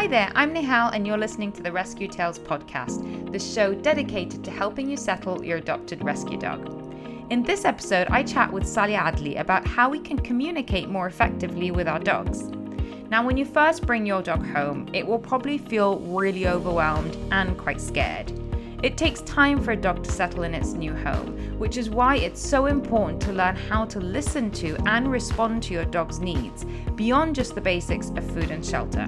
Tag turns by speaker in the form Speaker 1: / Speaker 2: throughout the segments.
Speaker 1: Hi there, I'm Nihal, and you're listening to the Rescue Tales podcast, the show dedicated to helping you settle your adopted rescue dog. In this episode, I chat with Sally Adley about how we can communicate more effectively with our dogs. Now, when you first bring your dog home, it will probably feel really overwhelmed and quite scared. It takes time for a dog to settle in its new home, which is why it's so important to learn how to listen to and respond to your dog's needs beyond just the basics of food and shelter.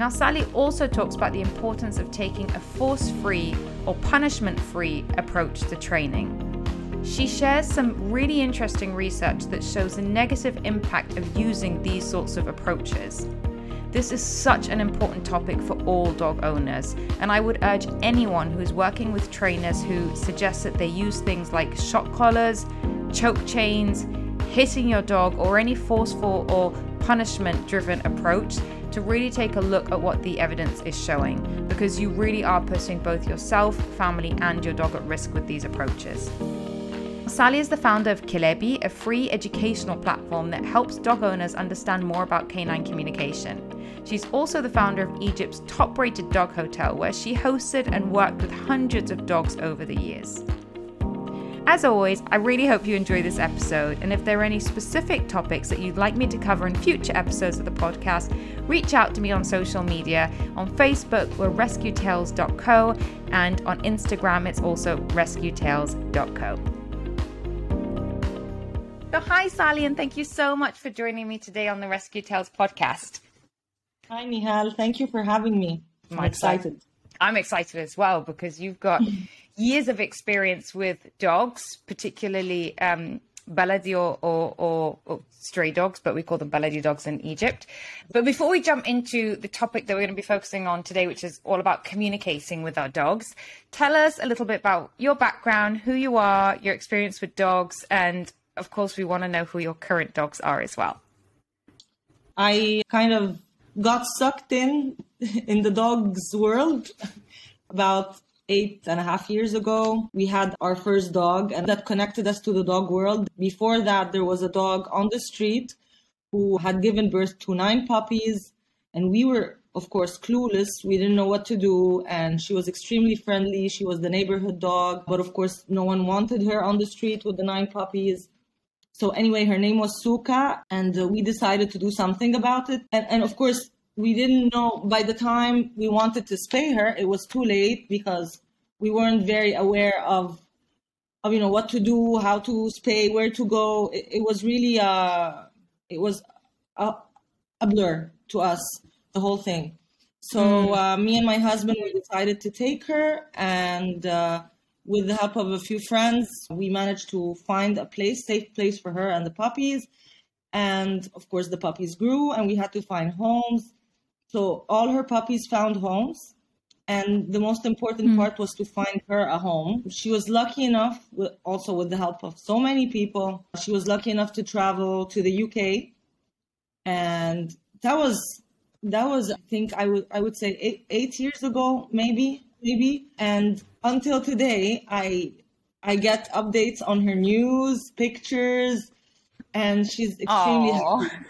Speaker 1: Now, Sally also talks about the importance of taking a force free or punishment free approach to training. She shares some really interesting research that shows the negative impact of using these sorts of approaches. This is such an important topic for all dog owners, and I would urge anyone who is working with trainers who suggest that they use things like shock collars, choke chains, hitting your dog, or any forceful or punishment driven approach to really take a look at what the evidence is showing, because you really are putting both yourself, family, and your dog at risk with these approaches. Sally is the founder of Kilebi, a free educational platform that helps dog owners understand more about canine communication. She's also the founder of Egypt's top rated dog hotel, where she hosted and worked with hundreds of dogs over the years. As always, I really hope you enjoy this episode, and if there are any specific topics that you'd like me to cover in future episodes of the podcast, reach out to me on social media. On Facebook, we're rescuetales.co, and on Instagram, it's also rescuetales.co. So, hi, Sally, and thank you so much for joining me today on the Rescue Tales podcast.
Speaker 2: Hi, Nihal. Thank you for having me. I'm My excited. Pleasure.
Speaker 1: I'm excited as well because you've got years of experience with dogs, particularly um, baladi or, or, or, or, stray dogs, but we call them baladi dogs in Egypt. But before we jump into the topic that we're going to be focusing on today, which is all about communicating with our dogs, tell us a little bit about your background, who you are, your experience with dogs, and of course, we want to know who your current dogs are as well.
Speaker 2: I kind of got sucked in in the dogs world about eight and a half years ago. We had our first dog and that connected us to the dog world. Before that, there was a dog on the street who had given birth to nine puppies and we were of course clueless we didn't know what to do and she was extremely friendly she was the neighborhood dog but of course no one wanted her on the street with the nine puppies so anyway, her name was Suka, and uh, we decided to do something about it. And, and of course, we didn't know by the time we wanted to spay her, it was too late because we weren't very aware of, of you know, what to do, how to spay, where to go. It, it was really uh, it was a, a, blur to us, the whole thing. So mm. uh, me and my husband we decided to take her and. Uh, with the help of a few friends, we managed to find a place, safe place for her and the puppies. And of course, the puppies grew and we had to find homes. So all her puppies found homes. And the most important mm. part was to find her a home. She was lucky enough, also with the help of so many people, she was lucky enough to travel to the UK. And that was, that was, I think I would, I would say eight, eight years ago, maybe, maybe. And until today, I I get updates on her news, pictures, and she's extremely Aww. happy.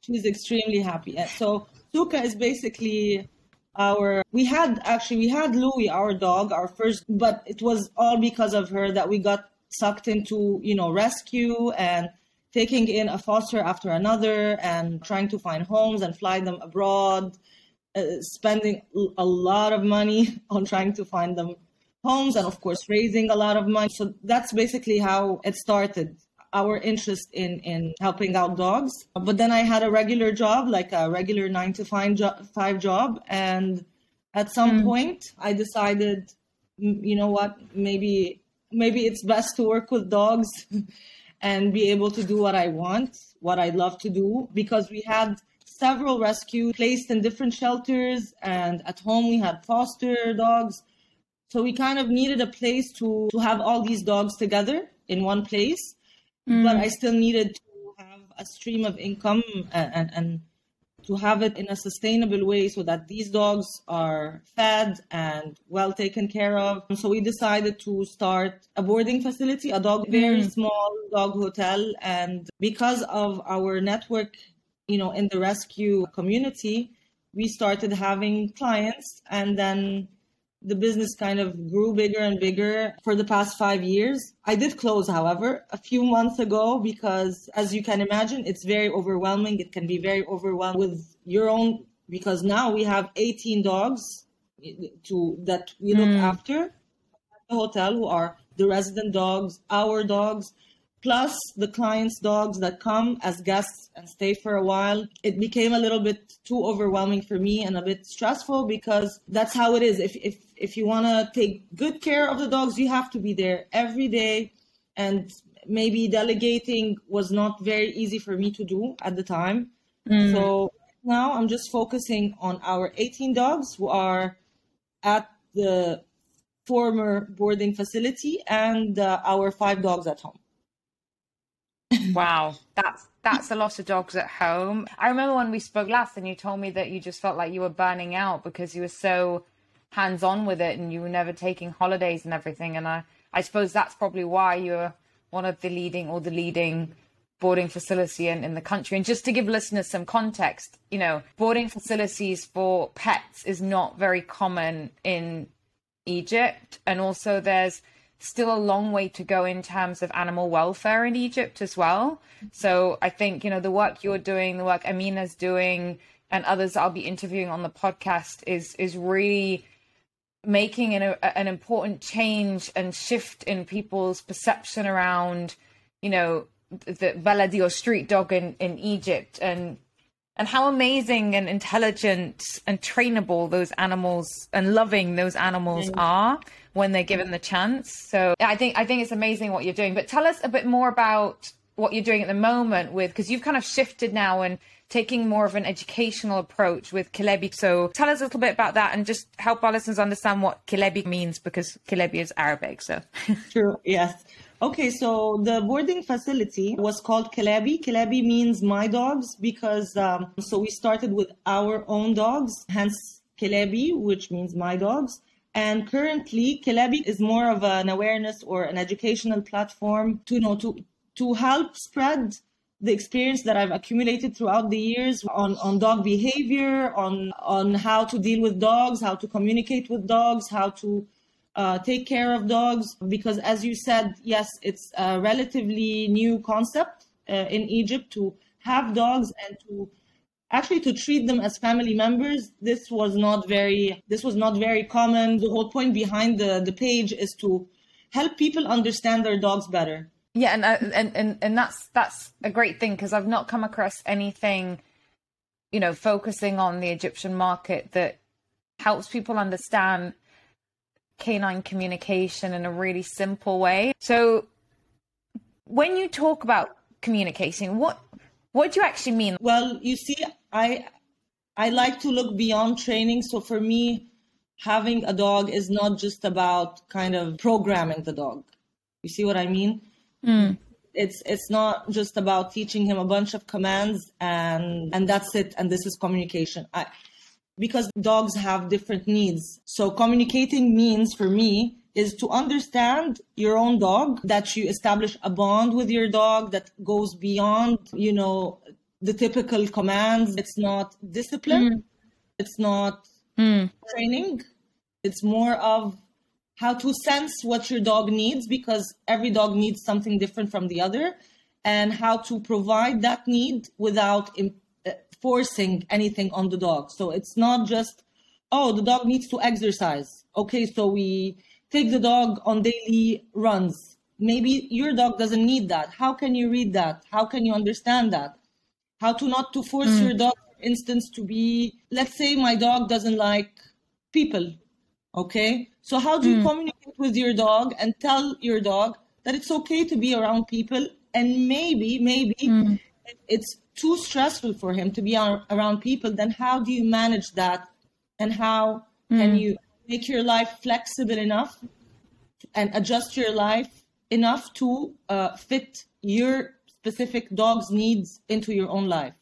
Speaker 2: She's extremely happy. So Suka is basically our we had actually we had Louie, our dog, our first but it was all because of her that we got sucked into, you know, rescue and taking in a foster after another and trying to find homes and fly them abroad, uh, spending a lot of money on trying to find them homes and of course raising a lot of money. So that's basically how it started our interest in in helping out dogs. But then i had a regular job like a regular 9 to 5 job, five job. And at some mm. point i decided you know what? Maybe maybe it's best to work with dogs and be able to do what i want what i love to do. Because we had several rescue placed in different shelters and at home we had foster dogs. So we kind of needed a place to, to have all these dogs together in one place. Mm. But I still needed to have a stream of income and, and, and to have it in a sustainable way so that these dogs are fed and well taken care of. So we decided to start a boarding facility, a dog, very mm. small dog hotel. And because of our network, you know, in the rescue community, we started having clients and then the business kind of grew bigger and bigger for the past five years. I did close, however, a few months ago because, as you can imagine, it's very overwhelming. It can be very overwhelming with your own, because now we have 18 dogs to that we look mm. after at the hotel who are the resident dogs, our dogs, plus the clients' dogs that come as guests and stay for a while. It became a little bit too overwhelming for me and a bit stressful because that's how it is. If if if you want to take good care of the dogs, you have to be there every day and maybe delegating was not very easy for me to do at the time. Mm. So now I'm just focusing on our 18 dogs who are at the former boarding facility and uh, our five dogs at home
Speaker 1: wow, that's that's a lot of dogs at home. I remember when we spoke last, and you told me that you just felt like you were burning out because you were so hands on with it, and you were never taking holidays and everything. And I, I suppose that's probably why you're one of the leading or the leading boarding facility in, in the country. And just to give listeners some context, you know, boarding facilities for pets is not very common in Egypt, and also there's still a long way to go in terms of animal welfare in Egypt as well. So I think, you know, the work you're doing, the work Amina's doing, and others I'll be interviewing on the podcast is is really making an, a, an important change and shift in people's perception around, you know, the Baladi or street dog in, in Egypt and and how amazing and intelligent and trainable those animals and loving those animals mm. are when they're given the chance. So I think I think it's amazing what you're doing. But tell us a bit more about what you're doing at the moment with because you've kind of shifted now and taking more of an educational approach with Kilebi. So tell us a little bit about that and just help our listeners understand what Kilebi means because Kilebi is Arabic. So
Speaker 2: true, yes. Okay, so the boarding facility was called Kilebi. Kilebi means my dogs because um, so we started with our own dogs, hence Kilebi, which means my dogs. And currently, Kilebi is more of an awareness or an educational platform to you know to to help spread the experience that I've accumulated throughout the years on, on dog behavior, on on how to deal with dogs, how to communicate with dogs, how to uh, take care of dogs because, as you said, yes, it's a relatively new concept uh, in Egypt to have dogs and to actually to treat them as family members. This was not very this was not very common. The whole point behind the the page is to help people understand their dogs better.
Speaker 1: Yeah, and uh, and and and that's that's a great thing because I've not come across anything, you know, focusing on the Egyptian market that helps people understand canine communication in a really simple way. So when you talk about communicating, what what do you actually mean?
Speaker 2: Well, you see, I I like to look beyond training. So for me, having a dog is not just about kind of programming the dog. You see what I mean? Mm. It's it's not just about teaching him a bunch of commands and and that's it and this is communication. I because dogs have different needs. So communicating means for me is to understand your own dog, that you establish a bond with your dog that goes beyond, you know, the typical commands. It's not discipline. Mm. It's not mm. training. It's more of how to sense what your dog needs because every dog needs something different from the other and how to provide that need without forcing anything on the dog. So it's not just, oh, the dog needs to exercise. Okay, so we take the dog on daily runs. Maybe your dog doesn't need that. How can you read that? How can you understand that? How to not to force mm. your dog, for instance, to be, let's say my dog doesn't like people. Okay, so how do you mm. communicate with your dog and tell your dog that it's okay to be around people and maybe, maybe mm. it's too stressful for him to be around people, then how do you manage that? And how mm. can you make your life flexible enough and adjust your life enough to uh, fit your specific dog's needs into your own life?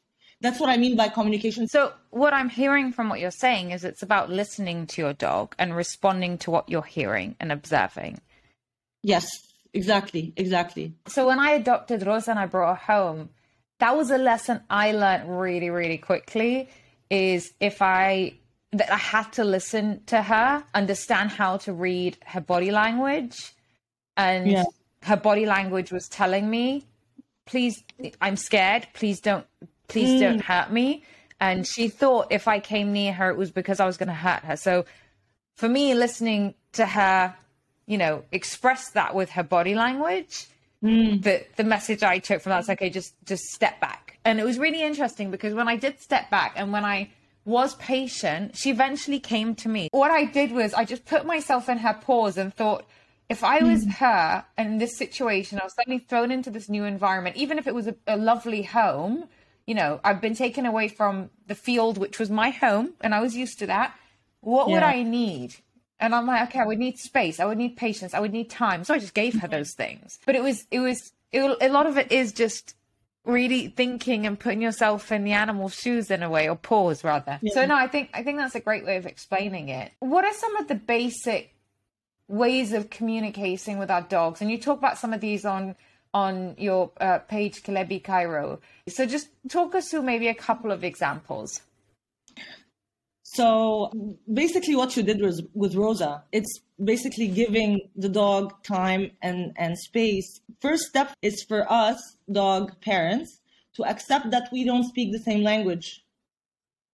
Speaker 2: That's what I mean by communication.
Speaker 1: So, what I'm hearing from what you're saying is it's about listening to your dog and responding to what you're hearing and observing.
Speaker 2: Yes, exactly, exactly.
Speaker 1: So, when I adopted Rosa and I brought her home, that was a lesson I learned really, really quickly is if I that I had to listen to her, understand how to read her body language, and yeah. her body language was telling me, "Please, I'm scared. Please don't, please mm. don't hurt me." And she thought if I came near her, it was because I was going to hurt her. So, for me, listening to her, you know, express that with her body language, mm. the the message I took from that was okay, just just step back. And it was really interesting because when I did step back and when I was patient, she eventually came to me. What I did was I just put myself in her paws and thought, if I was mm. her in this situation, I was suddenly thrown into this new environment, even if it was a, a, lovely home, you know, I've been taken away from the field, which was my home, and I was used to that. What yeah. would I need? And I'm like, okay, I would need space. I would need patience. I would need time. So I just gave her those things. But it was, it was, it, a lot of it is just really thinking and putting yourself in the animal's shoes in a way or paws rather yeah. so no i think i think that's a great way of explaining it what are some of the basic ways of communicating with our dogs and you talk about some of these on on your uh, page Kelebi Cairo so just talk us through maybe a couple of examples
Speaker 2: so basically what you did was with Rosa, it's basically giving the dog time and, and space. First step is for us, dog parents, to accept that we don't speak the same language.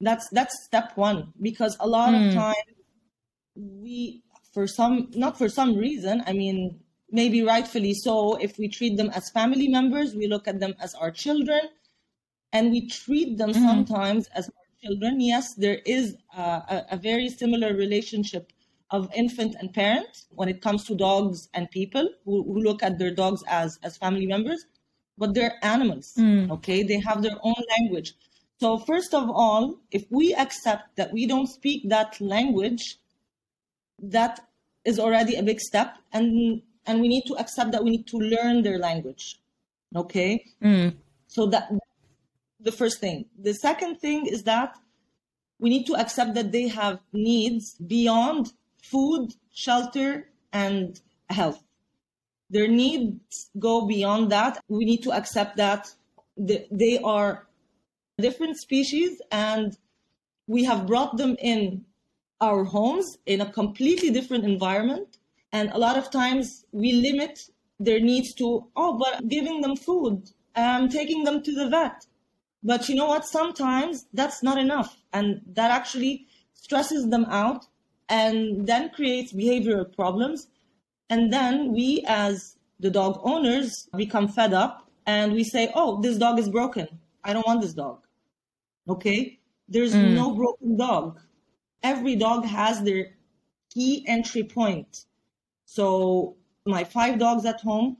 Speaker 2: That's that's step one. Because a lot mm. of hmm. times we for some not for some reason, I mean maybe rightfully so, if we treat them as family members, we look at them as our children and we treat them mm. sometimes as our children, yes, there is a, a, very similar relationship of infant and parent when it comes to dogs and people who, who look at their dogs as, as family members, but they're animals, mm. okay? They have their own language. So, first of all, if we accept that we don't speak that language, that is already a big step. And, and we need to accept that we need to learn their language, okay? Mm. So, that the first thing. The second thing is that we need to accept that they have needs beyond food, shelter, and health. Their needs go beyond that. We need to accept that they are different species and we have brought them in our homes in a completely different environment. And a lot of times we limit their needs to, oh, but giving them food, um, taking them to the vet, but you know what? Sometimes that's not enough. And that actually stresses them out and then creates behavioral problems. And then we, as the dog owners, become fed up and we say, oh, this dog is broken. I don't want this dog. Okay? There's mm. no broken dog. Every dog has their key entry point. So my five dogs at home,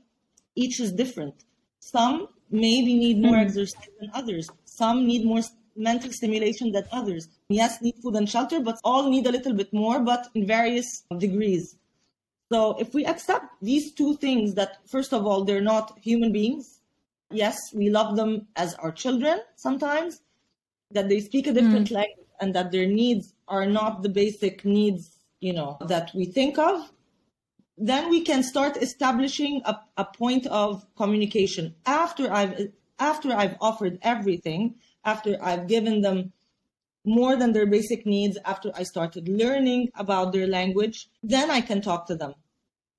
Speaker 2: each is different. Some maybe need more mm-hmm. exercise than others. Some need more mental stimulation than others. Yes, need food and shelter, but all need a little bit more, but in various degrees. So if we accept these two things that, first of all, they're not human beings. Yes, we love them as our children sometimes, that they speak a different mm. language and that their needs are not the basic needs, you know, that we think of then we can start establishing a, a point of communication after I've after I've offered everything, after I've given them more than their basic needs, after I started learning about their language, then I can talk to them.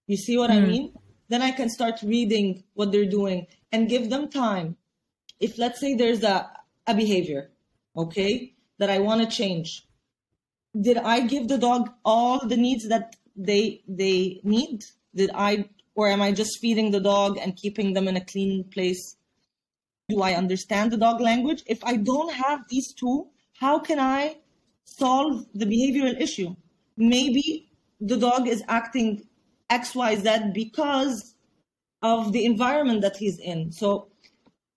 Speaker 2: You see what mm. I hmm. mean? Then I can start reading what they're doing and give them time. If let's say there's a, a behavior, okay, that I want to change, did I give the dog all the needs that they they need? Did I or am I just feeding the dog and keeping them in a clean place? Do I understand the dog language? If I don't have these two, how can I solve the behavioral issue? Maybe the dog is acting XYZ because of the environment that he's in. So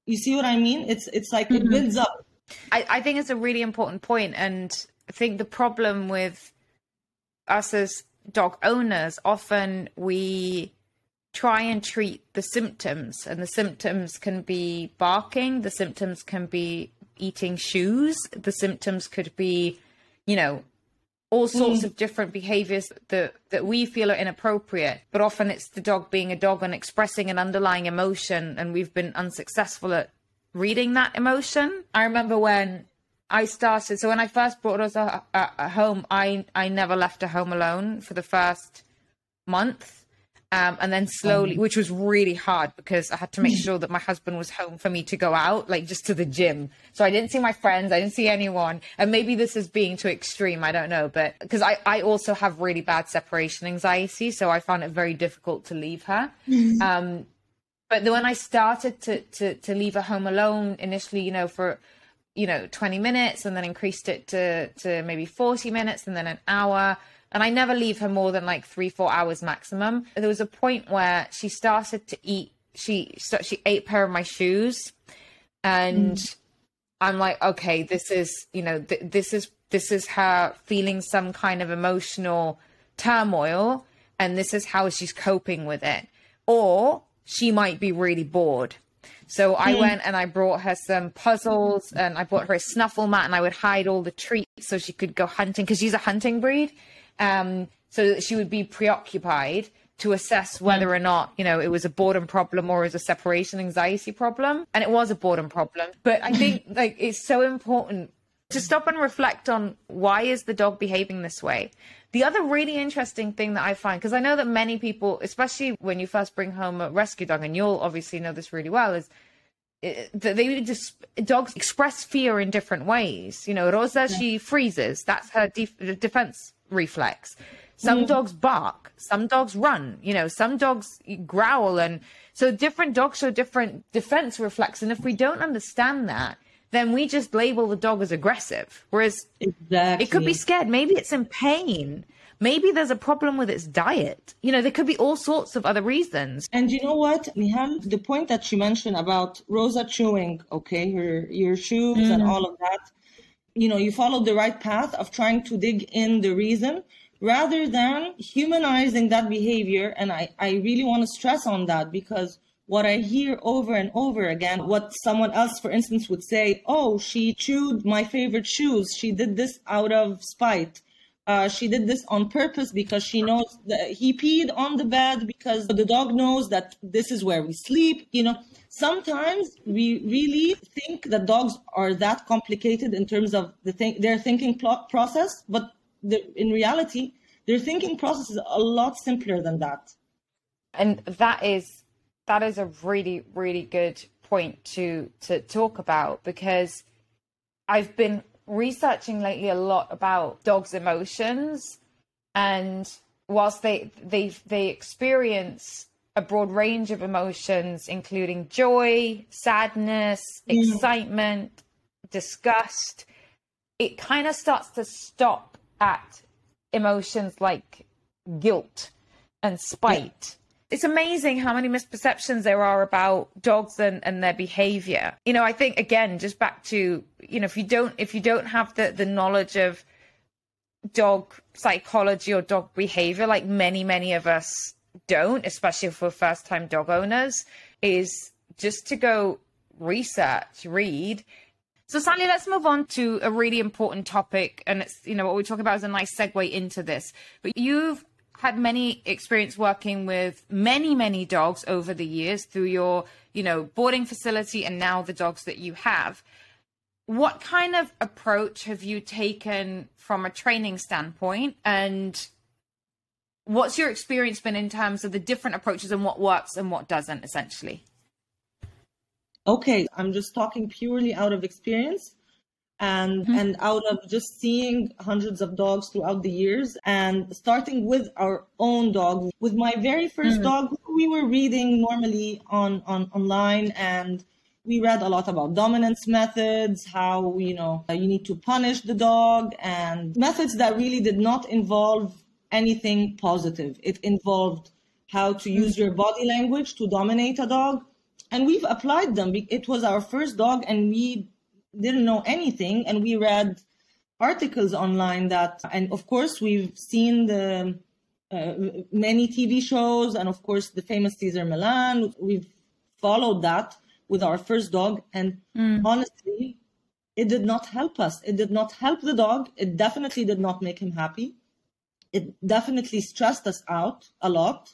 Speaker 2: you see what I mean? It's it's like mm-hmm. it builds up.
Speaker 1: I, I think it's a really important point and I think the problem with us as dog owners, often we try and treat the symptoms, and the symptoms can be barking, the symptoms can be eating shoes, the symptoms could be, you know, all sorts mm. of different behaviors that that we feel are inappropriate but often it's the dog being a dog and expressing an underlying emotion and we've been unsuccessful at reading that emotion i remember when I started. So when I first brought us a, a, a home, I I never left her home alone for the first month. Um, and then slowly, mm-hmm. which was really hard because I had to make sure that my husband was home for me to go out, like just to the gym. So I didn't see my friends, I didn't see anyone. And maybe this is being too extreme, I don't know, but because I, I also have really bad separation anxiety, so I found it very difficult to leave her. Mm-hmm. Um, but then when I started to, to to leave her home alone initially, you know, for you know 20 minutes, and then increased it to to maybe 40 minutes, and then an hour and I never leave her more than like three, four hours maximum. There was a point where she started to eat. She she ate a pair of my shoes, and mm. I'm like, okay, this is you know th- this is this is her feeling some kind of emotional turmoil, and this is how she's coping with it, or she might be really bored. So I mm. went and I brought her some puzzles and I bought her a snuffle mat and I would hide all the treats so she could go hunting because she's a hunting breed um, so that she would be preoccupied to assess whether or not you know it was a boredom problem or is a separation anxiety problem. And it was a boredom problem. But i think like it's so important to stop and reflect on why is the dog behaving this way the other really interesting thing that i find because i know that many people especially when you first bring home a rescue dog and you'll obviously know this really well is eh, that they just dogs express fear in different ways you know rosa yeah. she freezes that's her def- defense reflex. Some mm. dogs bark, some dogs run, you know, some dogs growl. And so different dogs show different defense reflex. And if we don't understand that, then we just label the dog as aggressive. Whereas exactly. it could be scared. Maybe it's in pain. Maybe there's a problem with its diet. You know, there could be all sorts of other reasons.
Speaker 2: And you know what, Nihal, the point that you mentioned about Rosa chewing, okay, your your shoes mm. and all of that, you know you followed the right path of trying to dig in the reason rather than humanizing that behavior and i, I really want to stress on that because what i hear over and over again what someone else for instance would say oh she chewed my favorite shoes. She did this out of spite. Uh, she did this on purpose because she knows that he peed on the bed because the dog knows that this is where we sleep you know? Sometimes we really think that dogs are that complicated in terms of the thing their thinking process but the, in reality their thinking process is a lot simpler than that.
Speaker 1: And that is that is a really really good point to to talk about because i've been researching lately a lot about dogs emotions and whilst they they they experience a broad range of emotions, including joy, sadness, mm. excitement, disgust. It kind of starts to stop at emotions like guilt and spite. It's amazing how many misperceptions there are about dogs and, and their behavior. You know, I think again, just back to, you know, if you don't if you don't have the, the knowledge of dog psychology or dog behavior, like many, many of us don't, especially for first time dog owners, is just to go research, read. So, Sally, let's move on to a really important topic. And it's, you know, what we're talking about is a nice segue into this. But you've had many experience working with many, many dogs over the years through your, you know, boarding facility and now the dogs that you have. What kind of approach have you taken from a training standpoint? And what's your experience been in terms of the different approaches and what works and what doesn't essentially
Speaker 2: okay i'm just talking purely out of experience and mm-hmm. and out of just seeing hundreds of dogs throughout the years and starting with our own dog with my very 1st mm-hmm. dog we were reading normally on on online and we read a lot about dominance methods how you know you need to punish the dog and methods that really did not involve anything positive. It involved how to use your body language to dominate a dog. And we've applied them. It was our first dog, and we didn't know anything. And we read articles online that, and of course, we've seen the uh, many TV shows, and of course, the famous Cesar Millan. We've followed that with our first dog. And mm. honestly, it did not help us. It did not help the dog. It definitely did not make him happy it definitely stressed us out a lot.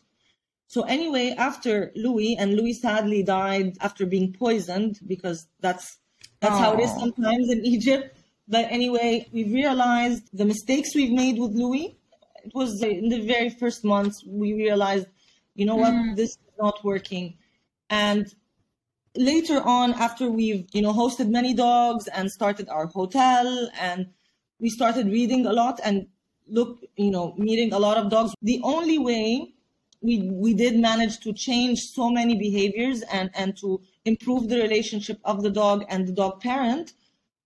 Speaker 2: So anyway, after Louis and Louis sadly died after being poisoned because that's that's Aww. how it is sometimes in Egypt. But anyway, we realized the mistakes we've made with Louis. It was in the very first months we realized, you know what, mm. this is not working. And later on, after we've, you know, hosted many dogs and started our hotel and we started reading a lot and look, you know, meeting a lot of dogs. The only way we we did manage to change so many behaviors and and to improve the relationship of the dog and the dog parent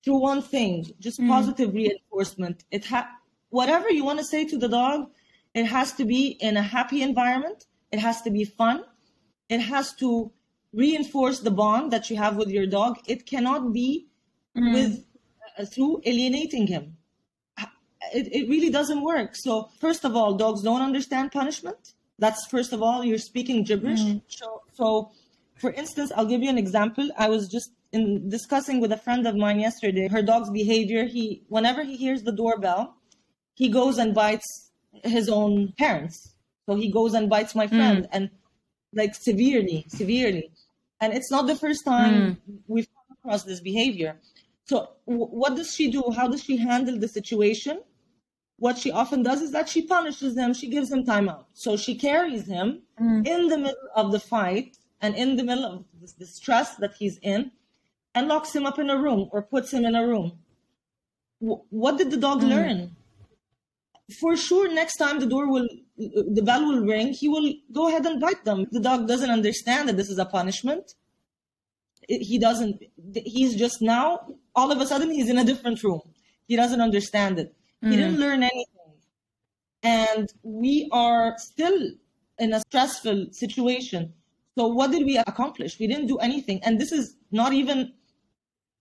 Speaker 2: through one thing, just mm. positive reinforcement. It ha- whatever you want to say to the dog, it has to be in a happy environment. It has to be fun. It has to reinforce the bond that you have with your dog. It cannot be mm. with uh, through alienating him. It, it really doesn't work. So first of all, dogs don't understand punishment. That's first of all, you're speaking gibberish. Mm. So, so for instance, I'll give you an example. I was just in discussing with a friend of mine yesterday her dog's behavior. He, whenever he hears the doorbell, he goes and bites his own parents. So he goes and bites my friend mm. and like severely, severely. And it's not the first time mm. we've come across this behavior. So w- what does she do? How does she handle the situation? What she often does is that she punishes him. She gives him time out. So she carries him mm. in the middle of the fight and in the middle of this stress that he's in and locks him up in a room or puts him in a room. what did the dog mm. learn? For sure, next time the door will, the bell will ring, he will go ahead and bite them. The dog doesn't understand that this is a punishment. He doesn't, he's just now, all of a sudden, he's in a different room. He doesn't understand it. Mm. He didn't learn anything. And we are still in a stressful situation so what did we accomplish? We didn't do anything. And this is not even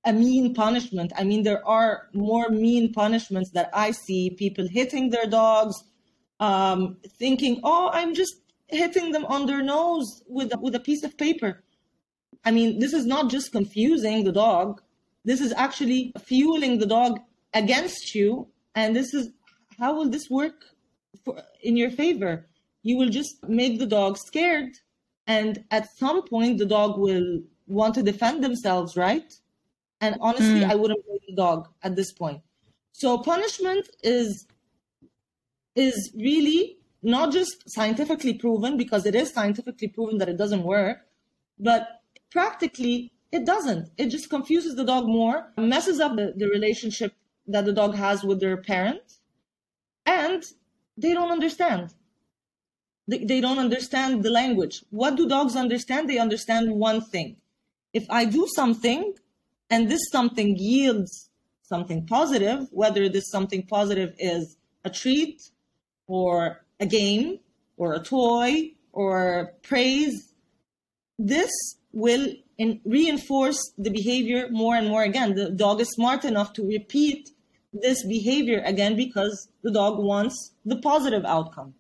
Speaker 2: a mean punishment. I mean, there are more mean punishments that I see people hitting their dogs, um, thinking, oh, I'm just hitting them on their nose with, with a piece of paper. I mean, this is not just confusing the dog. This is actually fueling the dog against you. And this is how will this work for, in your favor? You will just make the dog scared and at some point, the dog will want to defend themselves, right? And honestly, mm. I wouldn't blame the dog at this point. So punishment is is really not just scientifically proven because it is scientifically proven that it doesn't work, but practically it doesn't. It just confuses the dog more, messes up the, the relationship that the dog has with their parent, and they don't understand. They, they don't understand the language. What do dogs understand? They understand one thing. If I do something and this something yields something positive, whether this something positive is a treat or a game or a toy or praise, this will in, reinforce the behavior more and more again. The dog is smart enough to repeat this behavior again because the dog wants the positive outcome.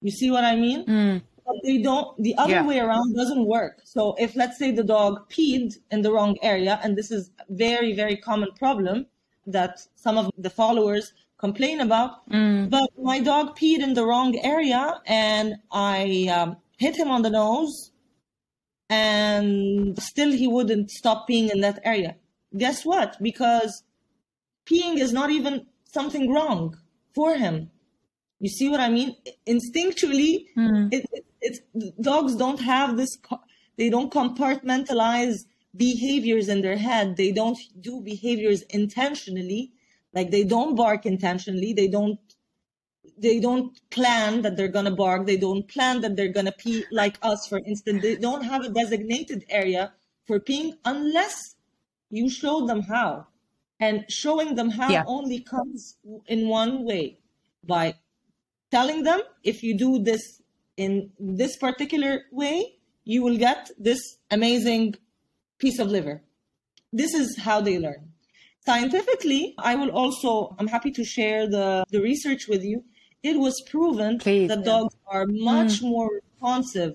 Speaker 2: You see what I mean? Mm. But they don't, the other yeah. way around doesn't work. So if let's say the dog peed in the wrong area, and this is very, very common problem that some of the followers complain about, mm. but my dog peed in the wrong area and I um, hit him on the nose and still he wouldn't stop peeing in that area. Guess what? Because peeing is not even something wrong for him. You see what I mean? Instinctually, mm. it, it, it's dogs don't have this. They don't compartmentalize behaviors in their head. They don't do behaviors intentionally. Like they don't bark intentionally. They don't. They don't plan that they're gonna bark. They don't plan that they're gonna pee like us, for instance. They don't have a designated area for peeing unless you show them how. And showing them how yeah. only comes in one way by telling them if you do this in this particular way, you will get this amazing piece of liver. This is how they learn. Scientifically, I will also, I'm happy to share the, the research with you. It was proven Please, that dogs are much mm. more responsive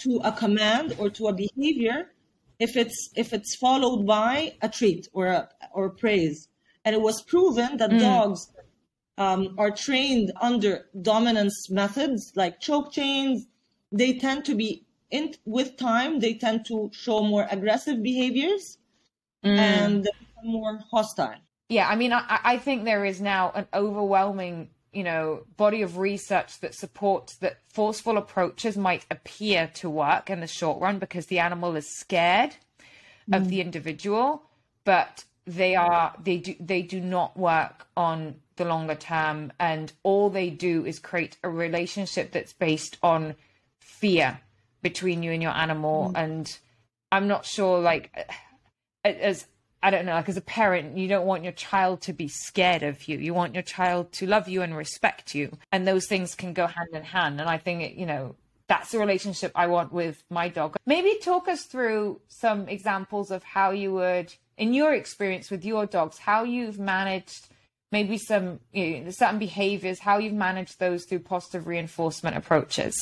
Speaker 2: to a command or to a behavior if it's if it's followed by a treat or a, or praise. And it was proven that mm. dogs um, are trained under dominance methods like choke chains, they tend to be in with time they tend to show more aggressive behaviors mm. and more hostile.
Speaker 1: Yeah, I mean, I, I think there is now an overwhelming, you know, body of research that supports that forceful approaches might appear to work in the short run because the animal is scared mm. of the individual, but they are they do they do not work on the longer term, and all they do is create a relationship that's based on fear between you and your animal, mm. and I'm not sure, like as I don't know, like as a parent, you don't want your child to be scared of you. You want your child to love you and respect you. And those things can go hand in hand. And I think, you know, that's the relationship I want with my dog. Maybe talk us through some examples of how you would, in your experience with your dogs, how you've managed maybe some you know, certain behaviors, how you've managed those through positive reinforcement approaches.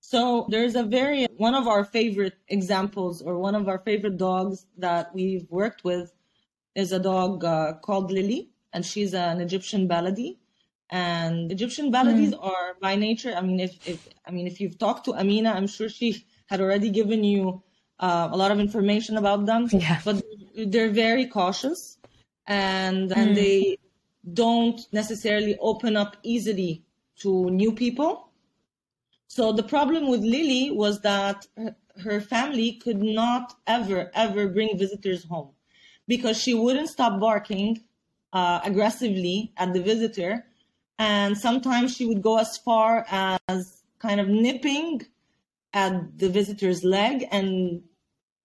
Speaker 2: So there's a very one of our favorite examples or one of our favorite dogs that we've worked with is a dog uh, called Lily, and she's an Egyptian Baladi. And Egyptian Baladis mm. are by nature. I mean, if, if I mean if you've talked to Amina, I'm sure she had already given you uh, a lot of information about them.
Speaker 1: Yeah.
Speaker 2: But they're very cautious, and and mm. they don't necessarily open up easily to new people so the problem with Lily was that her family could not ever, ever bring visitors home because she wouldn't stop barking uh, aggressively at the visitor. And sometimes she would go as far as kind of nipping at the visitor's leg. And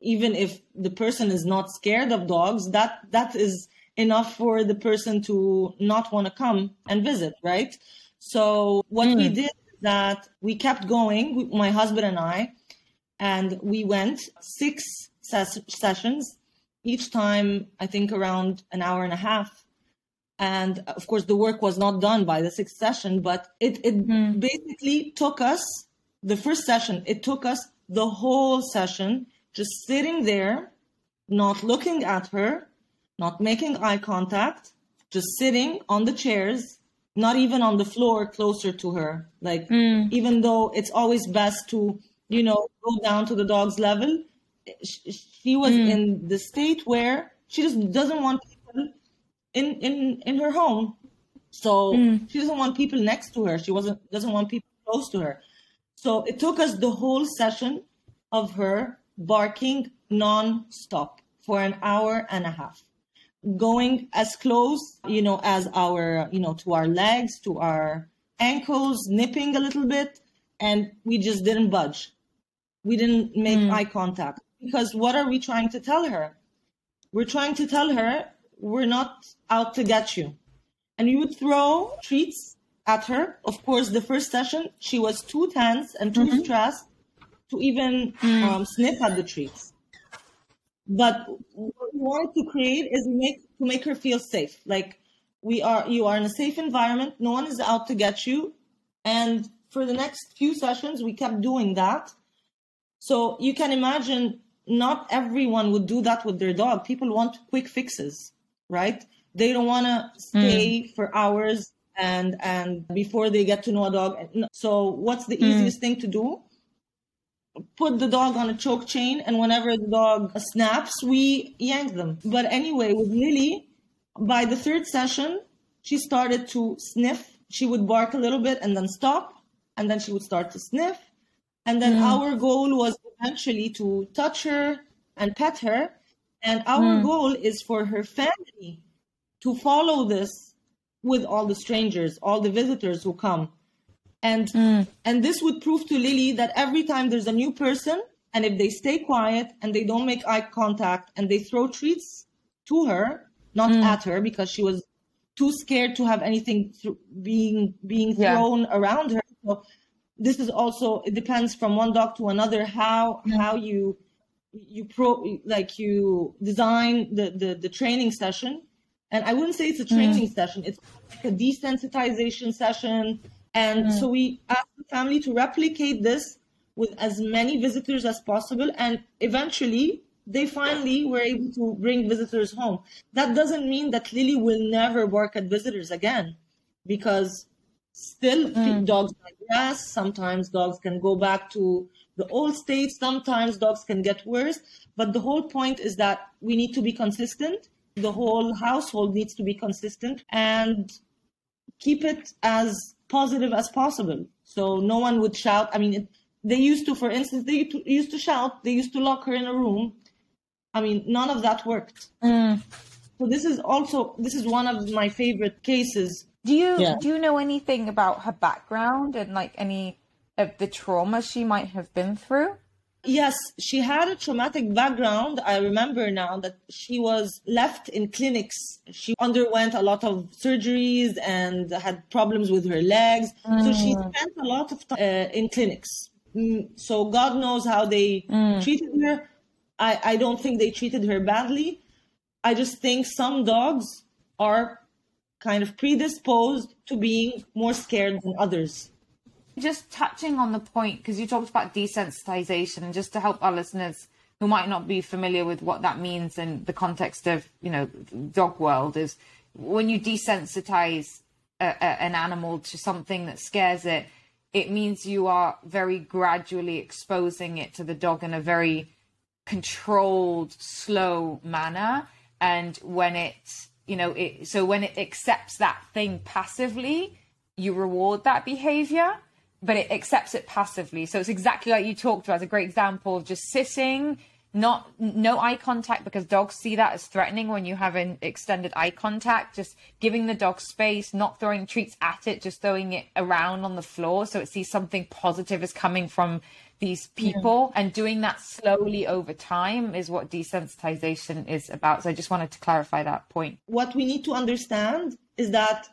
Speaker 2: even if the person is not scared of dogs, that, that is enough for the person to not want to come and visit, right? So what mm. we hmm. did that we kept going, my husband and I, and we went six ses- sessions, each time, I think, around an hour and a half. And of course, the work was not done by the sixth session, but it, it mm. basically took us, the first session, it took us the whole session just sitting there, not looking at her, not making eye contact, just sitting on the chairs not even on the floor closer to her. Like, mm. even though it's always best to, you know, go down to the dog's level, she was mm. in the state where she just doesn't want people in, in, in her home. So mm. she doesn't want people next to her. She wasn't, doesn't want people close to her. So it took us the whole session of her barking non-stop for an hour and a half going as close, you know, as our, you know, to our legs, to our ankles, nipping a little bit, and we just didn't budge. We didn't make mm. eye contact because what are we trying to tell her? We're trying to tell her we're not out to get you. And we would throw treats at her. Of course, the first session, she was too tense and too mm-hmm. stressed to even mm. um, sniff at the treats. But we wanted to create is make to make her feel safe. Like we are, you are in a safe environment. No one is out to get you. And for the next few sessions, we kept doing that. So you can imagine not everyone would do that with their dog. People want quick fixes, right? They don't want to stay mm. for hours and and before they get to know a dog. So what's the mm. easiest thing to do? Put the dog on a choke chain and whenever the dog snaps we yank them. But anyway with lily by the third session she started to sniff. She would bark a little bit and then stop and then she would start to sniff. And then mm. our goal was eventually to touch her and pet her. And our mm. goal is for her family to follow this with all the strangers all the visitors who come and mm. and this would prove to Lily that every time there's a new person, and if they stay quiet and they don't make eye contact and they throw treats to her, not mm. at her, because she was too scared to have anything th- being being thrown yeah. around her. So this is also it depends from one dog to another how mm. how you you pro like you design the, the the training session and i wouldn't say it's a training mm. session it's like a desensitization session and mm. so we asked the family to replicate this with as many visitors as possible. And eventually, they finally were able to bring visitors home. That doesn't mean that Lily will never work at visitors again, because still mm. dogs digress. Sometimes dogs can go back to the old state. Sometimes dogs can get worse. But the whole point is that we need to be consistent The whole household needs to be consistent and keep it as positive as possible. So no one would shout. I mean, it, they used to, for instance, they used to shout. They used to lock her in a room. I mean, none of that worked. Mm. So this is also this is one of my favorite cases.
Speaker 1: Do you yeah. do you know anything about her background and like any of the trauma she might have been through?
Speaker 2: Yes, she had a traumatic background. I remember now that she was left in clinics. She underwent a lot of surgeries and had problems with her legs. Mm. So she mm. spent a lot of time uh, in clinics. Mm, so God knows how they mm. treated her. I, I don't think they treated her badly. I just think some dogs are kind of predisposed to being more scared than others.
Speaker 1: Just touching on the point, because you talked about desensitization, and just to help our listeners who might not be familiar with what that means in the context of, you know, dog world, is when you desensitize a, a, an animal to something that scares it, it means you are very gradually exposing it to the dog in a very controlled, slow manner. And when it, you know, it, so when it accepts that thing passively, you reward that behavior but it accepts it passively. So it's exactly like you talked about. It's a great example of just sitting, not no eye contact because dogs see that as threatening when you have an extended eye contact. Just giving the dog space, not throwing treats at it, just throwing it around on the floor so it sees something positive is coming from these people yeah. and doing that slowly over time is what desensitization is about. So I just wanted to clarify that point.
Speaker 2: What we need to understand is that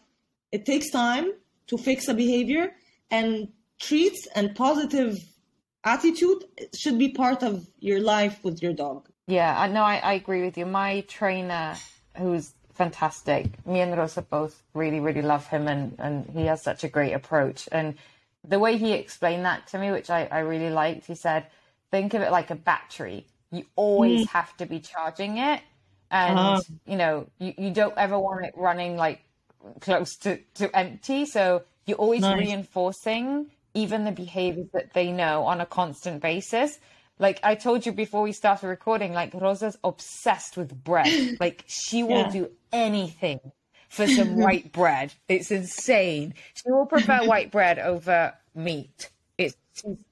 Speaker 2: it takes time to fix a behavior and treats and positive attitude should be part of your life with your dog.
Speaker 1: Yeah, I know. I, I agree with you. My trainer, who's fantastic, me and Rosa both really, really love him, and and he has such a great approach. And the way he explained that to me, which I, I really liked, he said, think of it like a battery. You always mm. have to be charging it, and uh-huh. you know you, you don't ever want it running like close to to empty. So you're always nice. reinforcing even the behaviors that they know on a constant basis. Like I told you before we started recording, like Rosa's obsessed with bread. Like she will yeah. do anything for some white bread. It's insane. She will prefer white bread over meat. It's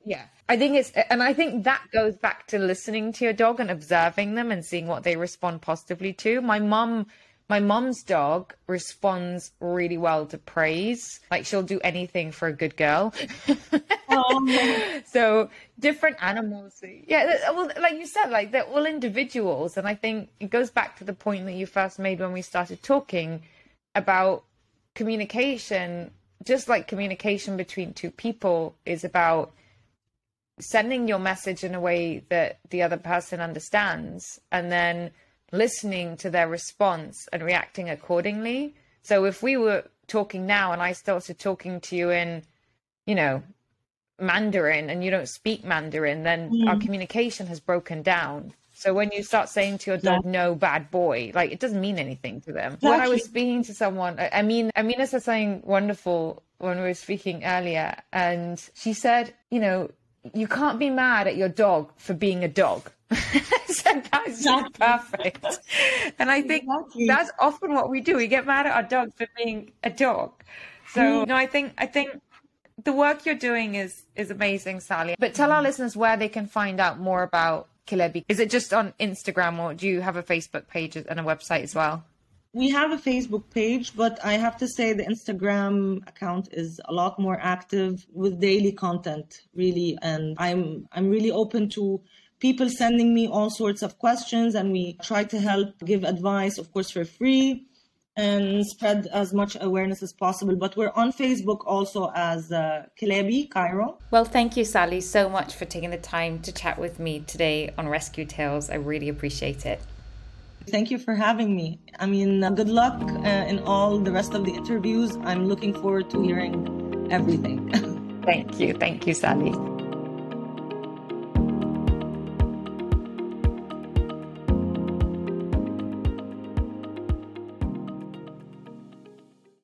Speaker 1: yeah. I think it's and I think that goes back to listening to your dog and observing them and seeing what they respond positively to. My mom my mom's dog responds really well to praise. Like she'll do anything for a good girl. oh. So different animals. Yeah, well, like you said, like they're all individuals, and I think it goes back to the point that you first made when we started talking about communication. Just like communication between two people is about sending your message in a way that the other person understands, and then listening to their response and reacting accordingly. So if we were talking now and I started talking to you in, you know, Mandarin and you don't speak Mandarin, then mm. our communication has broken down. So when you start saying to your dog, yeah. no, bad boy, like it doesn't mean anything to them. Exactly. When I was speaking to someone, I mean, I mean, Amina said something wonderful when we were speaking earlier. And she said, you know, you can't be mad at your dog for being a dog. so that's exactly. perfect. And I think exactly. that's often what we do. We get mad at our dog for being a dog. So mm. no, I think I think the work you're doing is is amazing, Sally. But tell our listeners where they can find out more about Kilebi. Is it just on Instagram or do you have a Facebook page and a website as well?
Speaker 2: We have a Facebook page, but I have to say the Instagram account is a lot more active with daily content, really. And I'm I'm really open to people sending me all sorts of questions, and we try to help give advice, of course, for free and spread as much awareness as possible. But we're on Facebook also as uh, Kilebi Cairo.
Speaker 1: Well, thank you, Sally, so much for taking the time to chat with me today on Rescue Tales. I really appreciate it.
Speaker 2: Thank you for having me. I mean, uh, good luck uh, in all the rest of the interviews. I'm looking forward to hearing everything.
Speaker 1: thank you. Thank you, Sally.